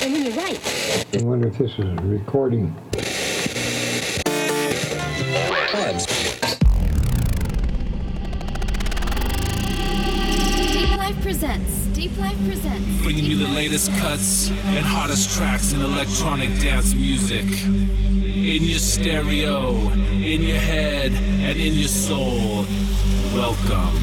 And when you write. I wonder if this is a recording. Deep Life presents. Deep Life presents. Bringing you the latest cuts and hottest tracks in electronic dance music. In your stereo, in your head, and in your soul. Welcome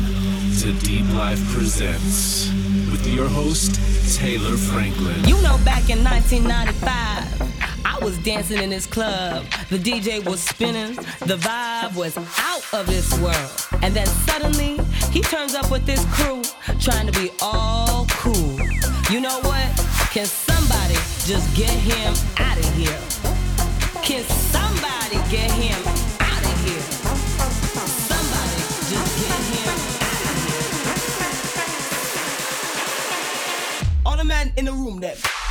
to Deep Life Presents with your host, Taylor Franklin. You know, back in 1995, I was dancing in this club. The DJ was spinning, the vibe was out of this world. And then suddenly, he turns up with this crew, trying to be all cool. You know what? Can somebody just get him out of here? Can somebody get him men in the room that.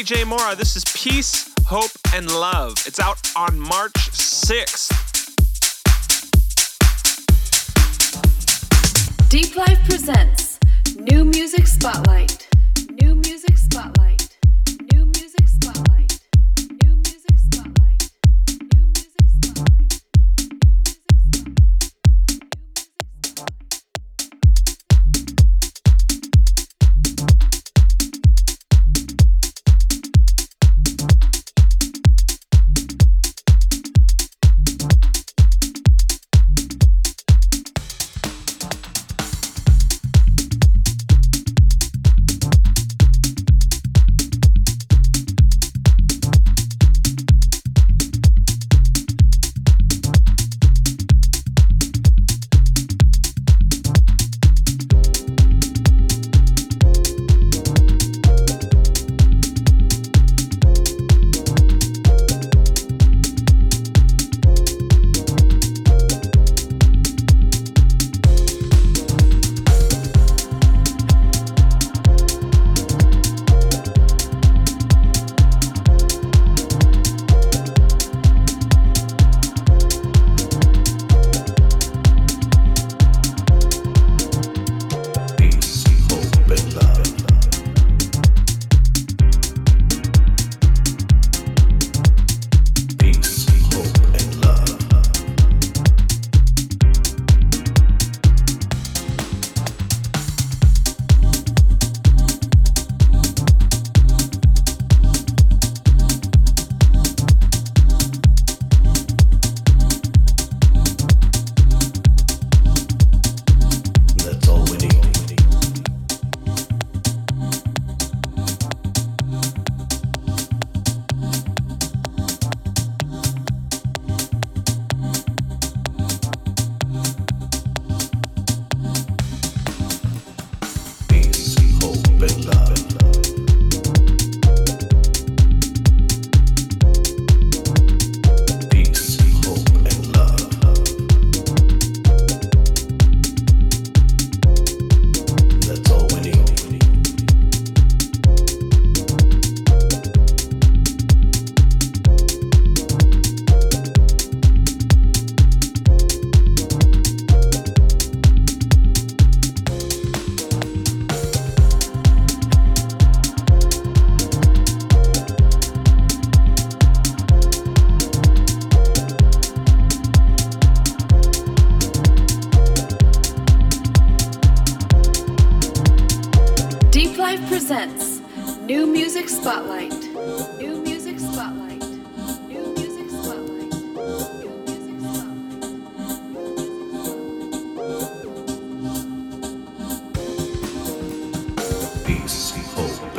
AJ Mora. This is Peace, Hope, and Love. It's out on March 6th. Deep Life presents New Music Spotlight.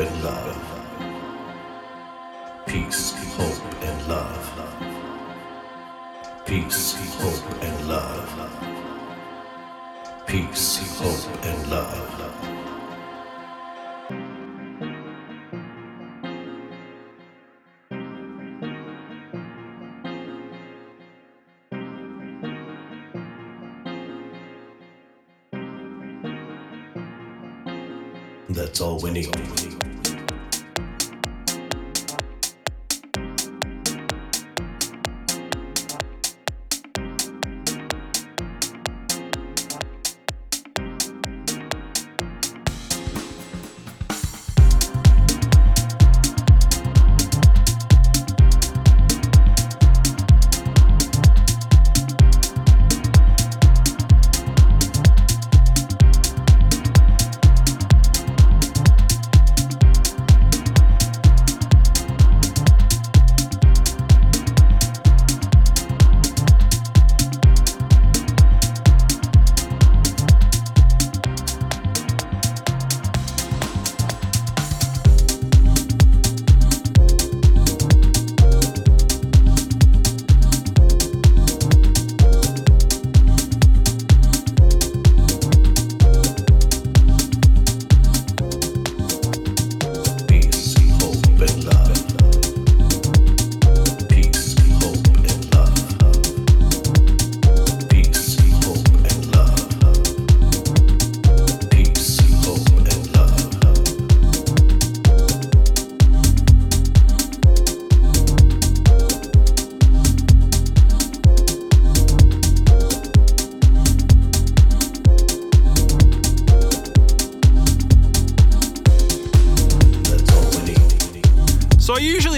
And love. Peace, hope, and love. Peace, hope, and love. Peace, hope, and love. That's all we need.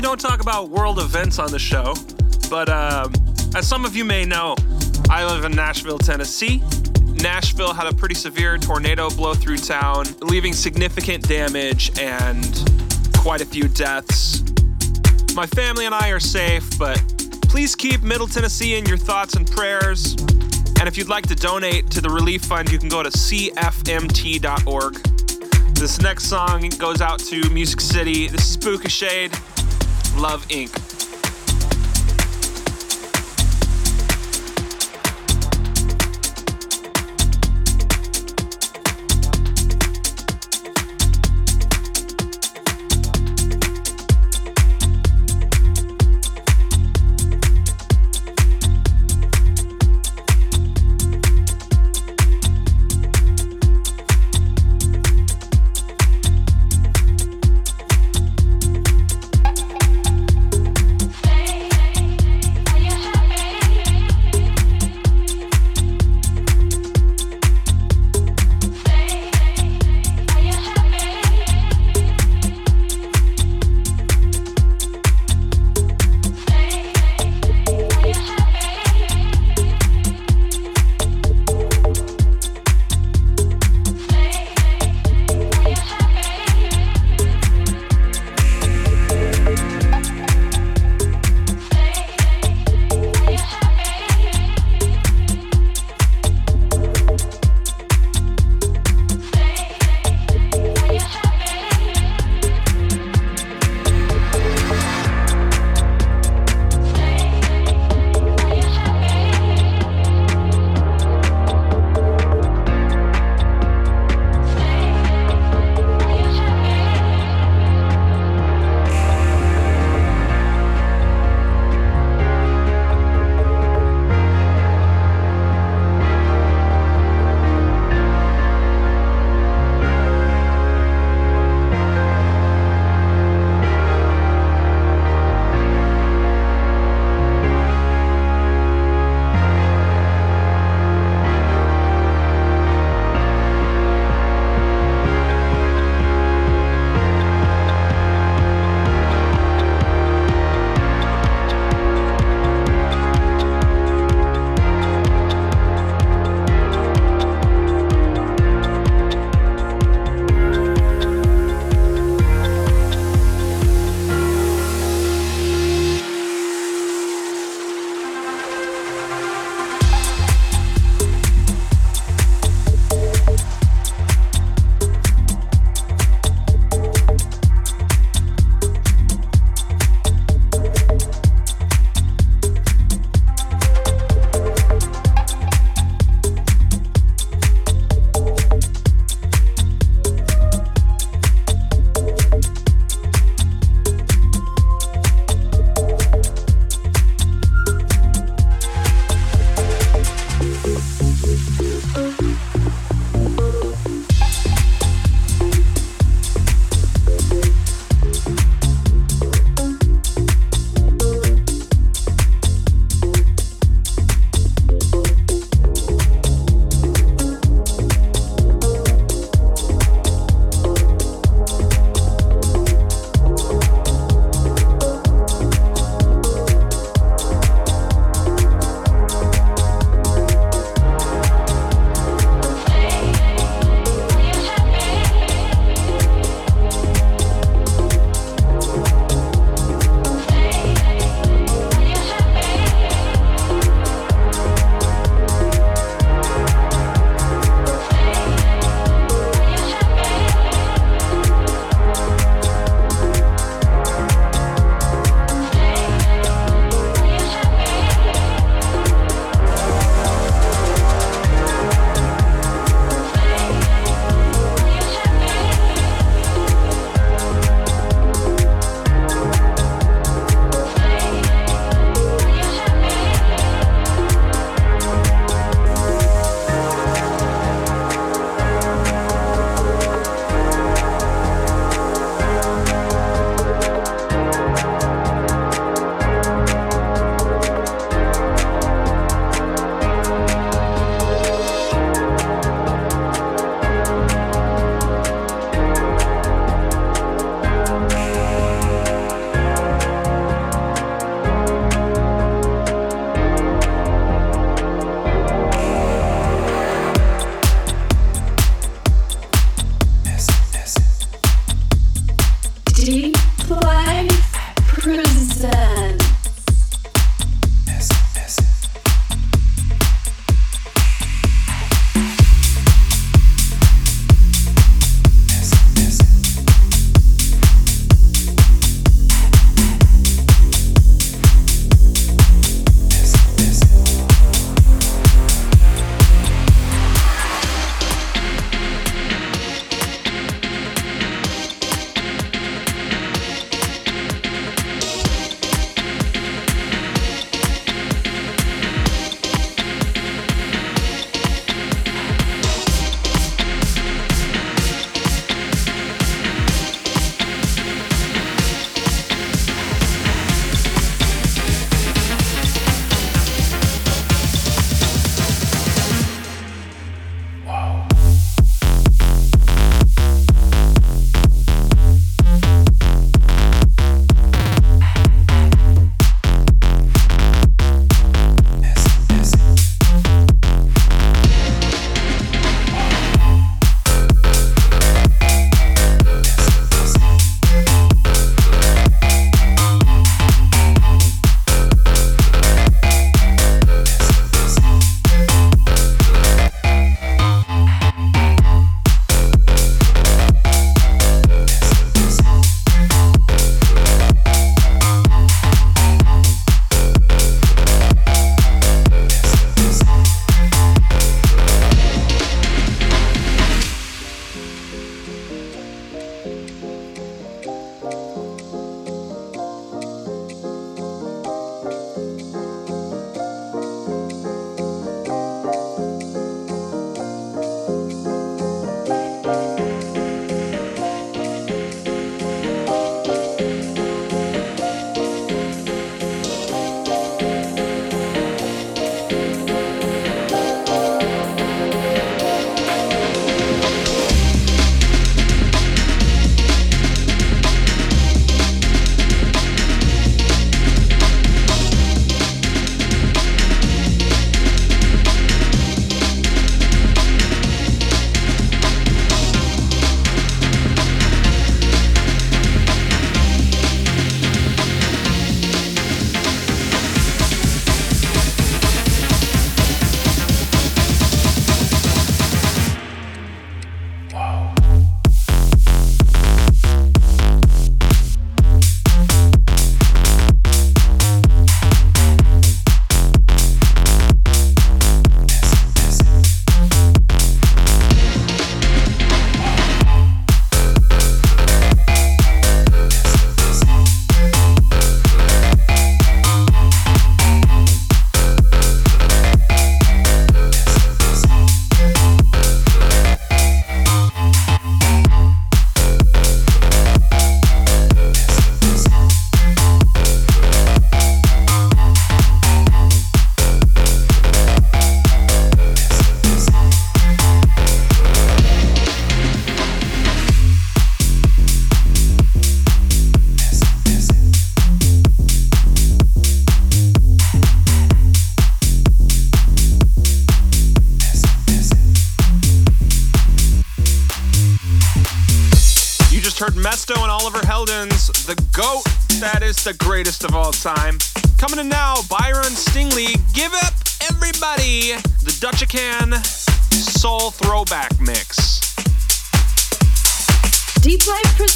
Don't talk about world events on the show, but um, as some of you may know, I live in Nashville, Tennessee. Nashville had a pretty severe tornado blow through town, leaving significant damage and quite a few deaths. My family and I are safe, but please keep Middle Tennessee in your thoughts and prayers. And if you'd like to donate to the relief fund, you can go to cfmt.org. This next song goes out to Music City. This is Booka Shade, Love Inc.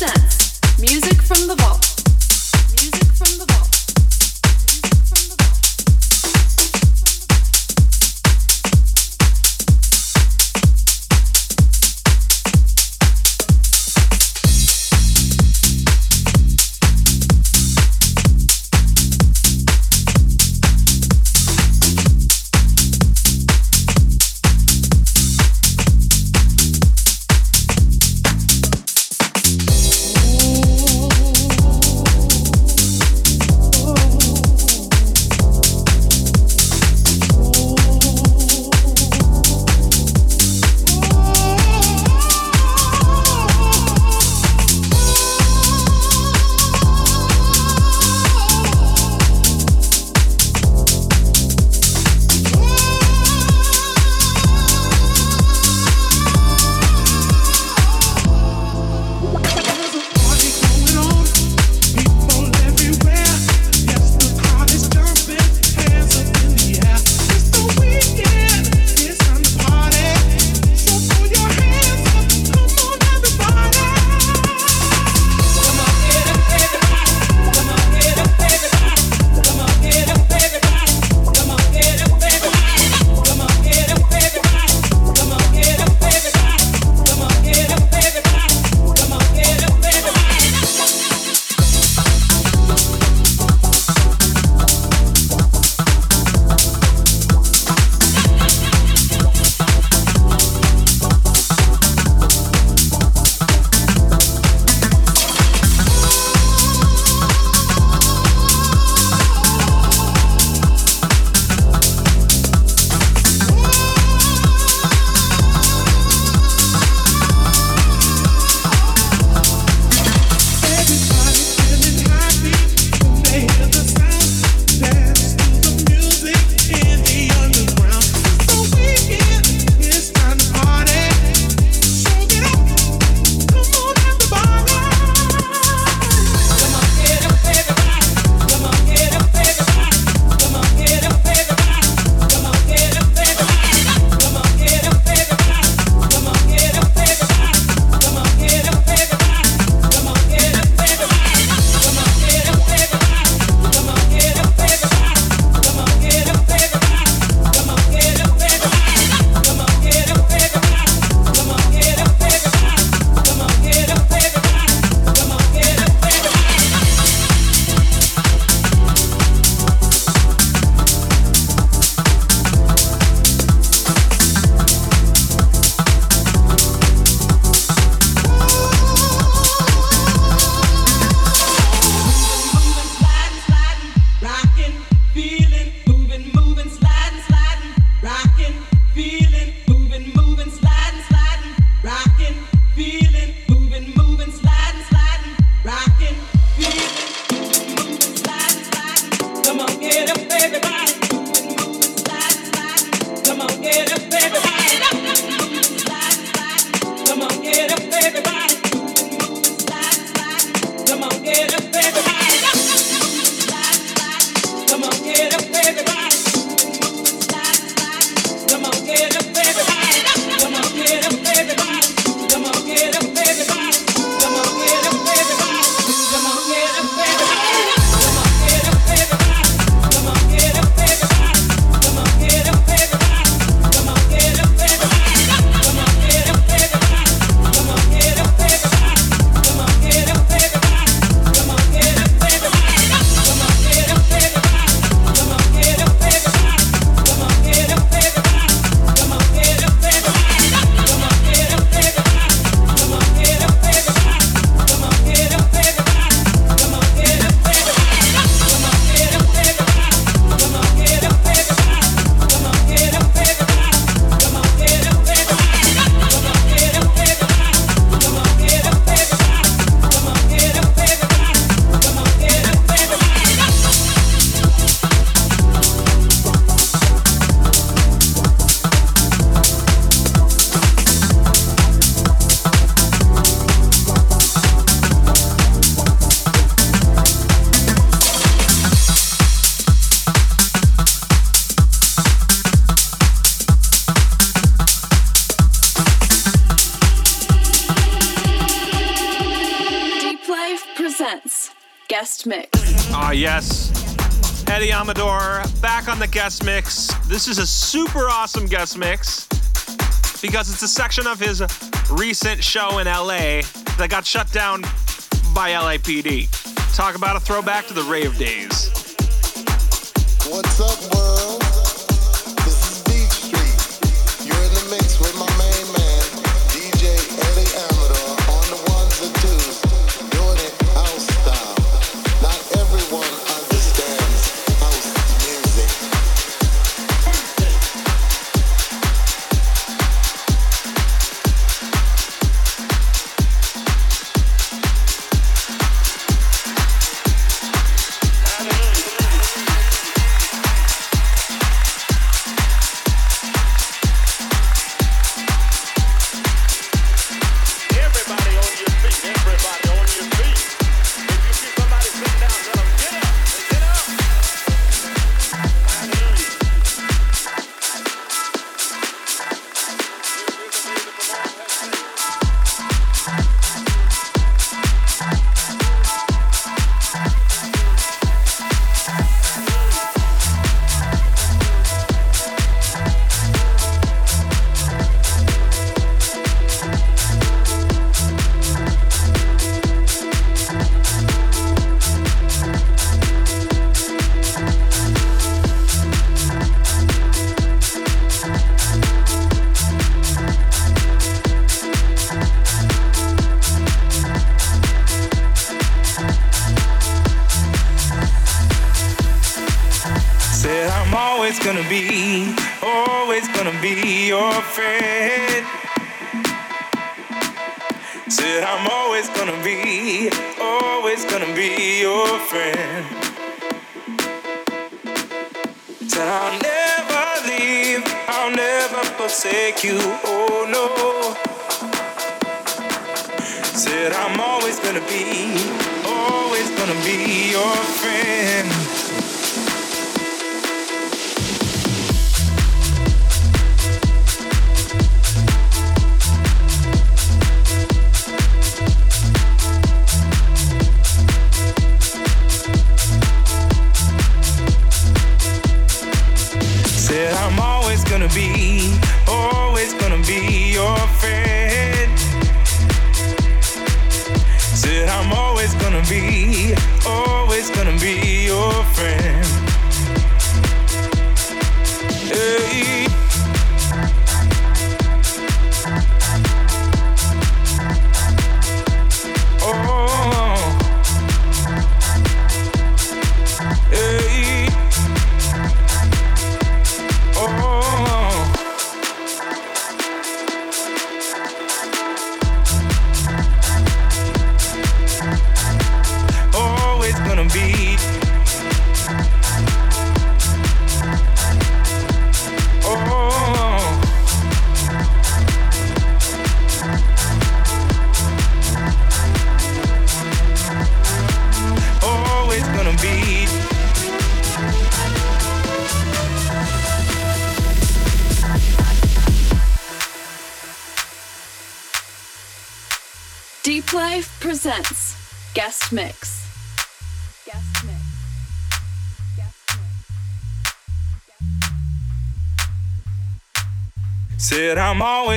Presents Music from the Vault. Music from the Vault. guest mix. This is a super awesome guest mix because it's a section of his recent show in LA that got shut down by LAPD. Talk about a throwback to the rave days. What's up,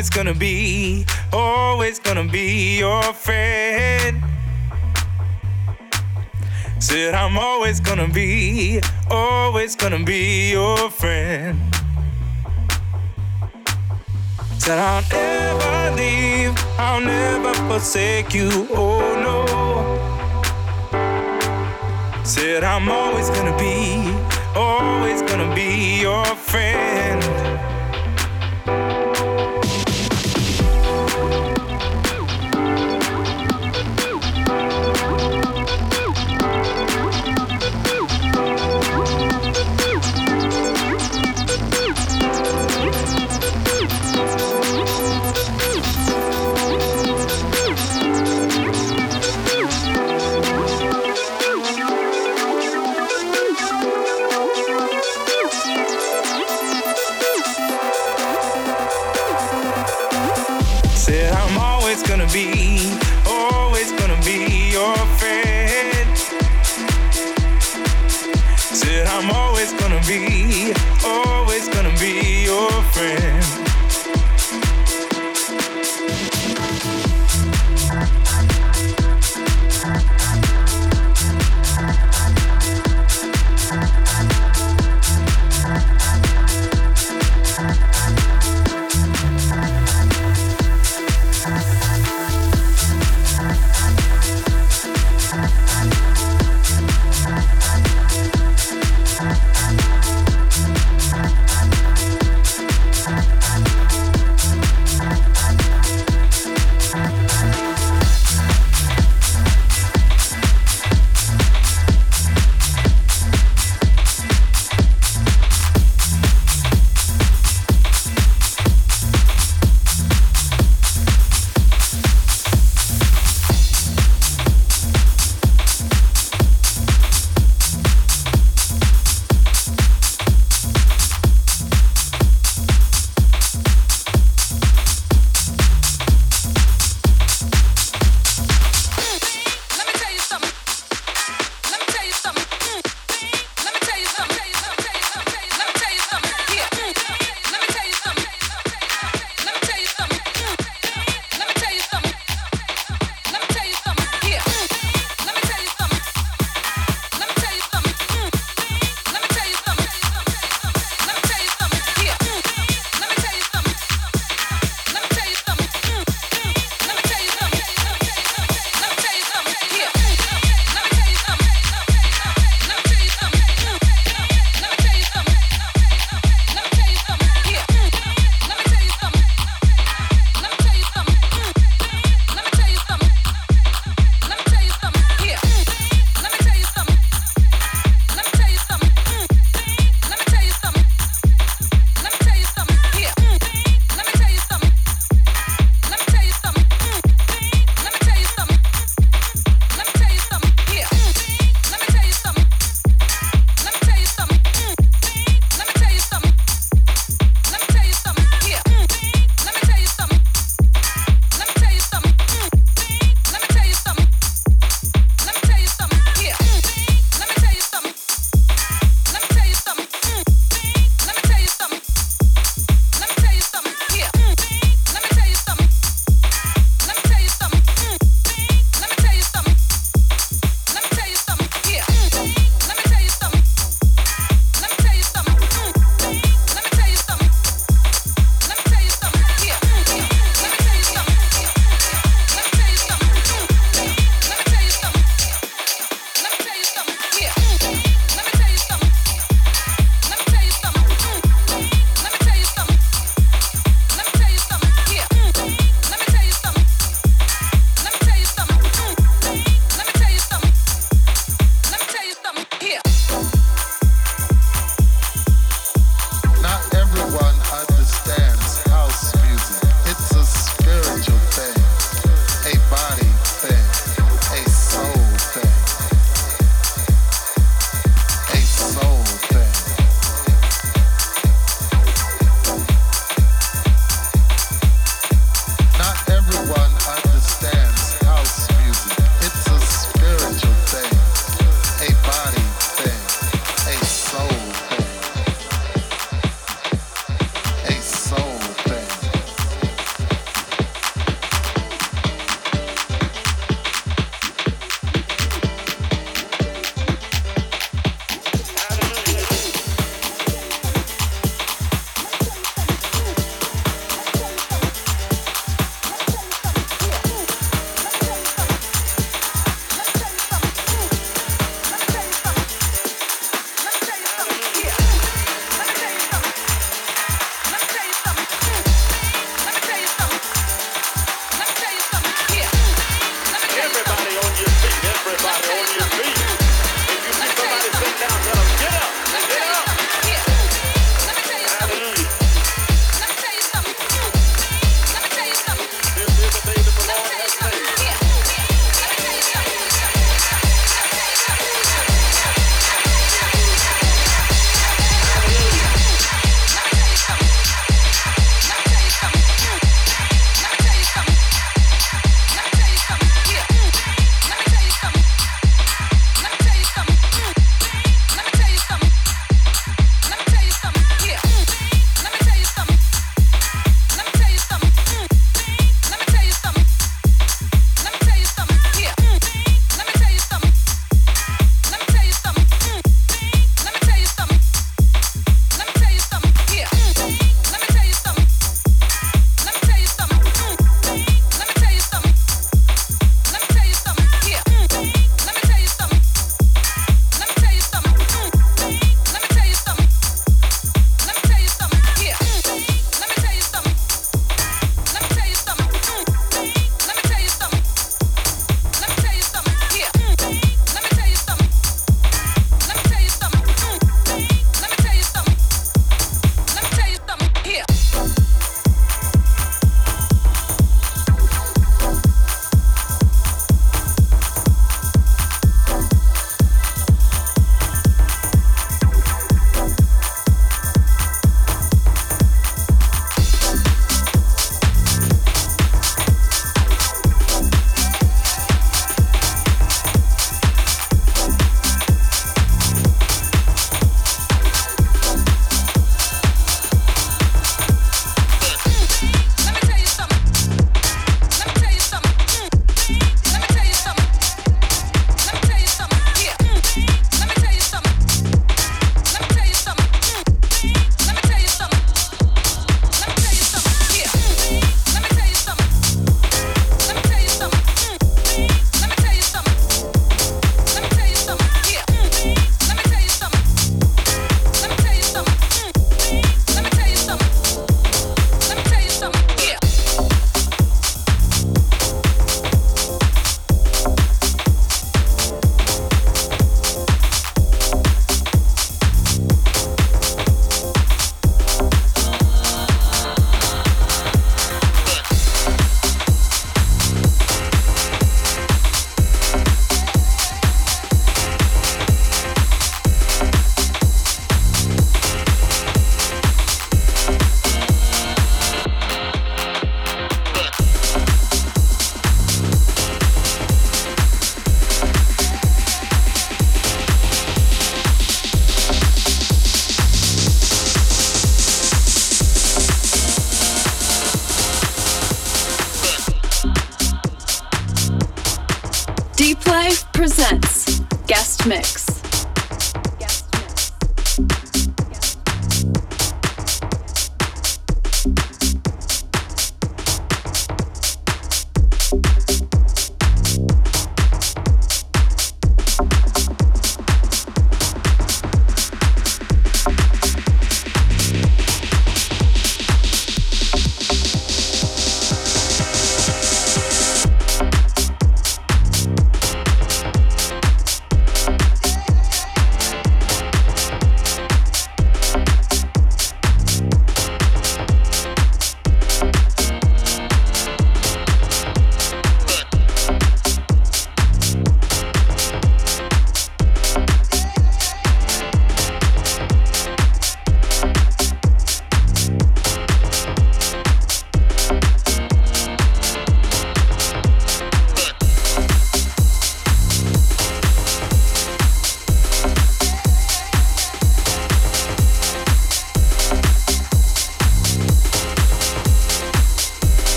always gonna be, always gonna be your friend. Said I'm always gonna be, always gonna be your friend. Said I'll never leave, I'll never forsake you, oh no. Said I'm always gonna be, always gonna be your friend.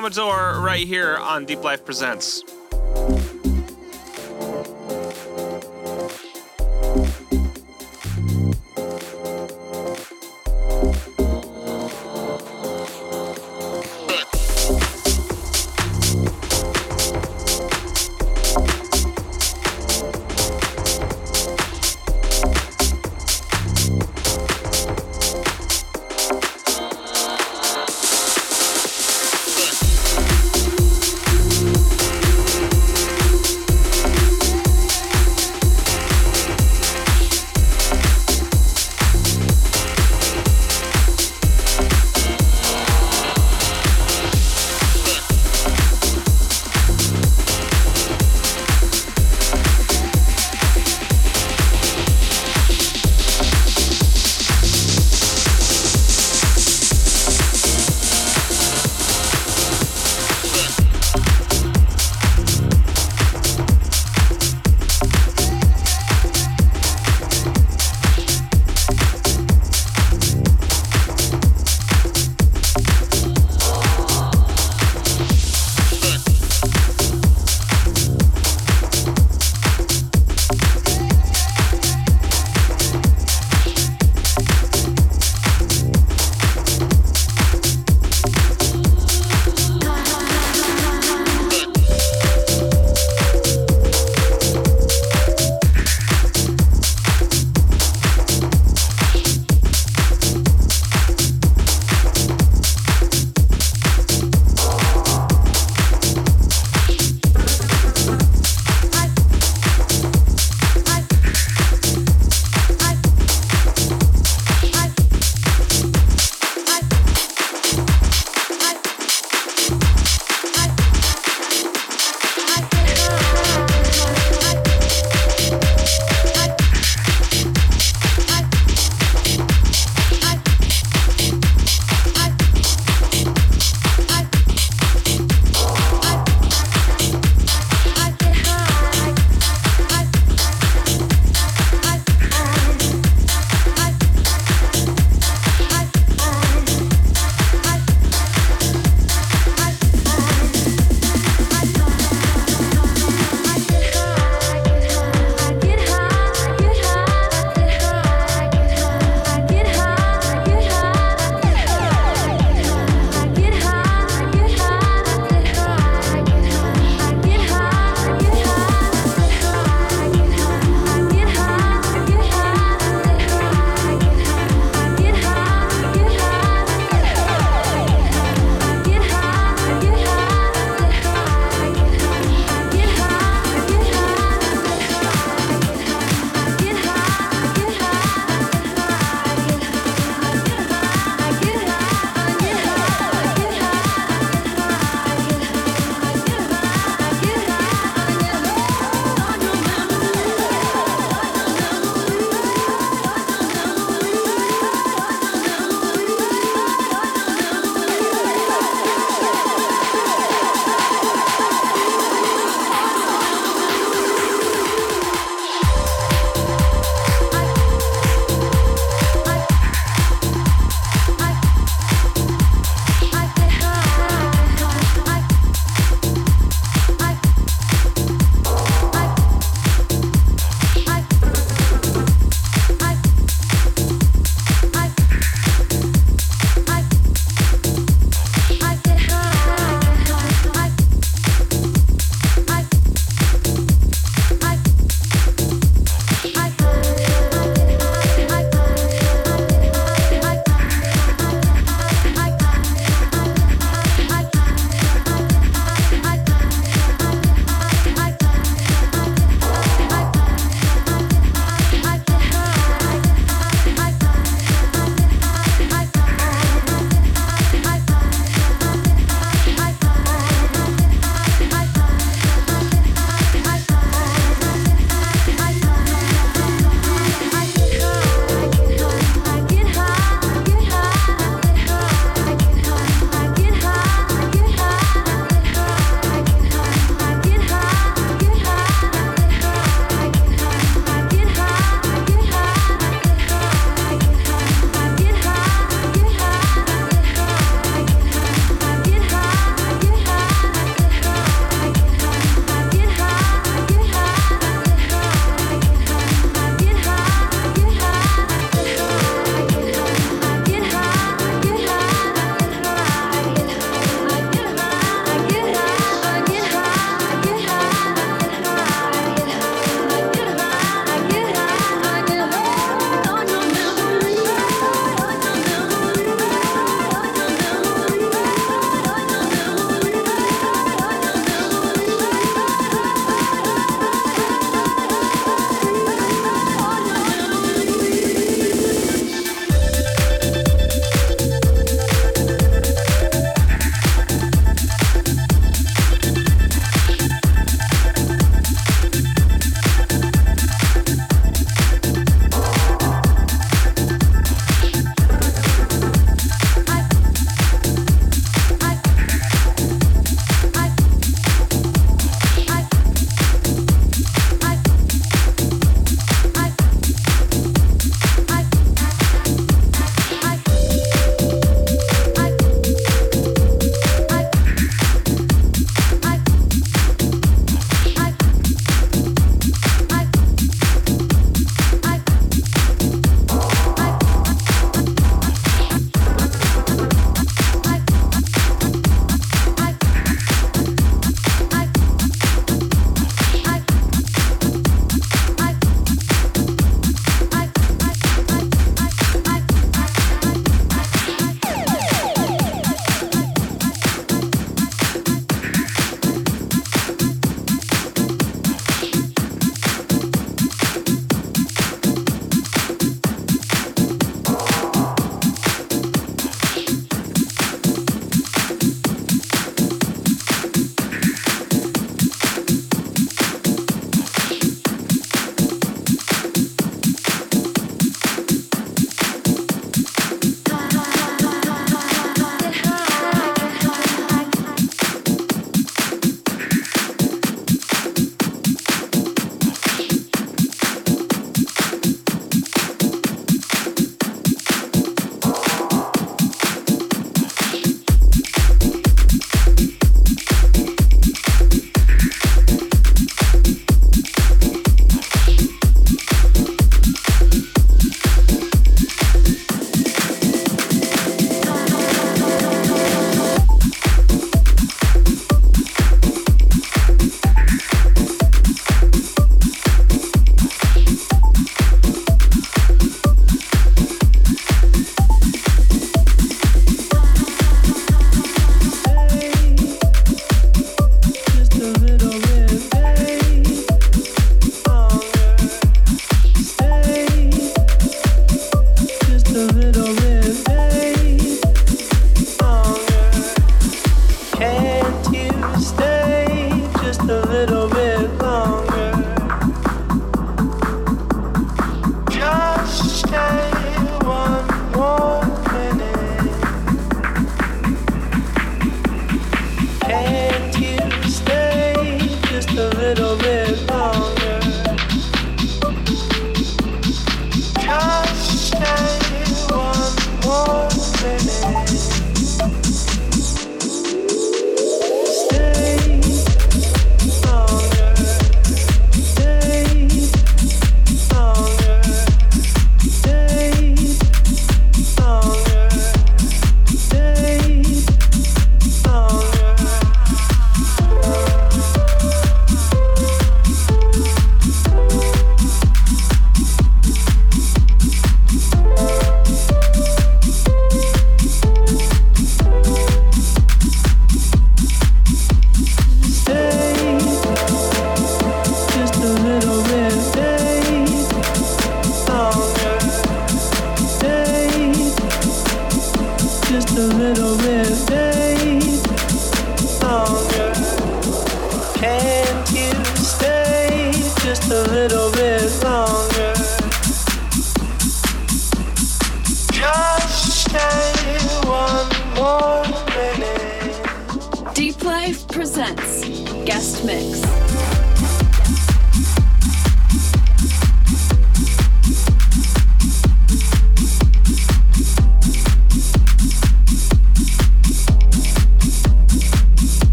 Eddie right here on Deep Life Presents.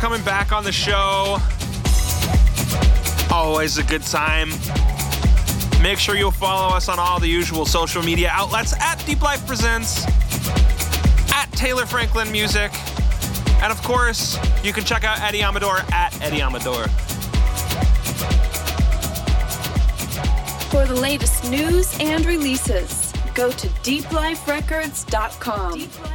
Coming back on the show. Always a good time. Make sure you'll follow us on all the usual social media outlets at Deep Life Presents, at Taylor Franklin Music, and of course, you can check out Eddie Amador at Eddie Amador. For the latest news and releases, go to deepliferecords.com.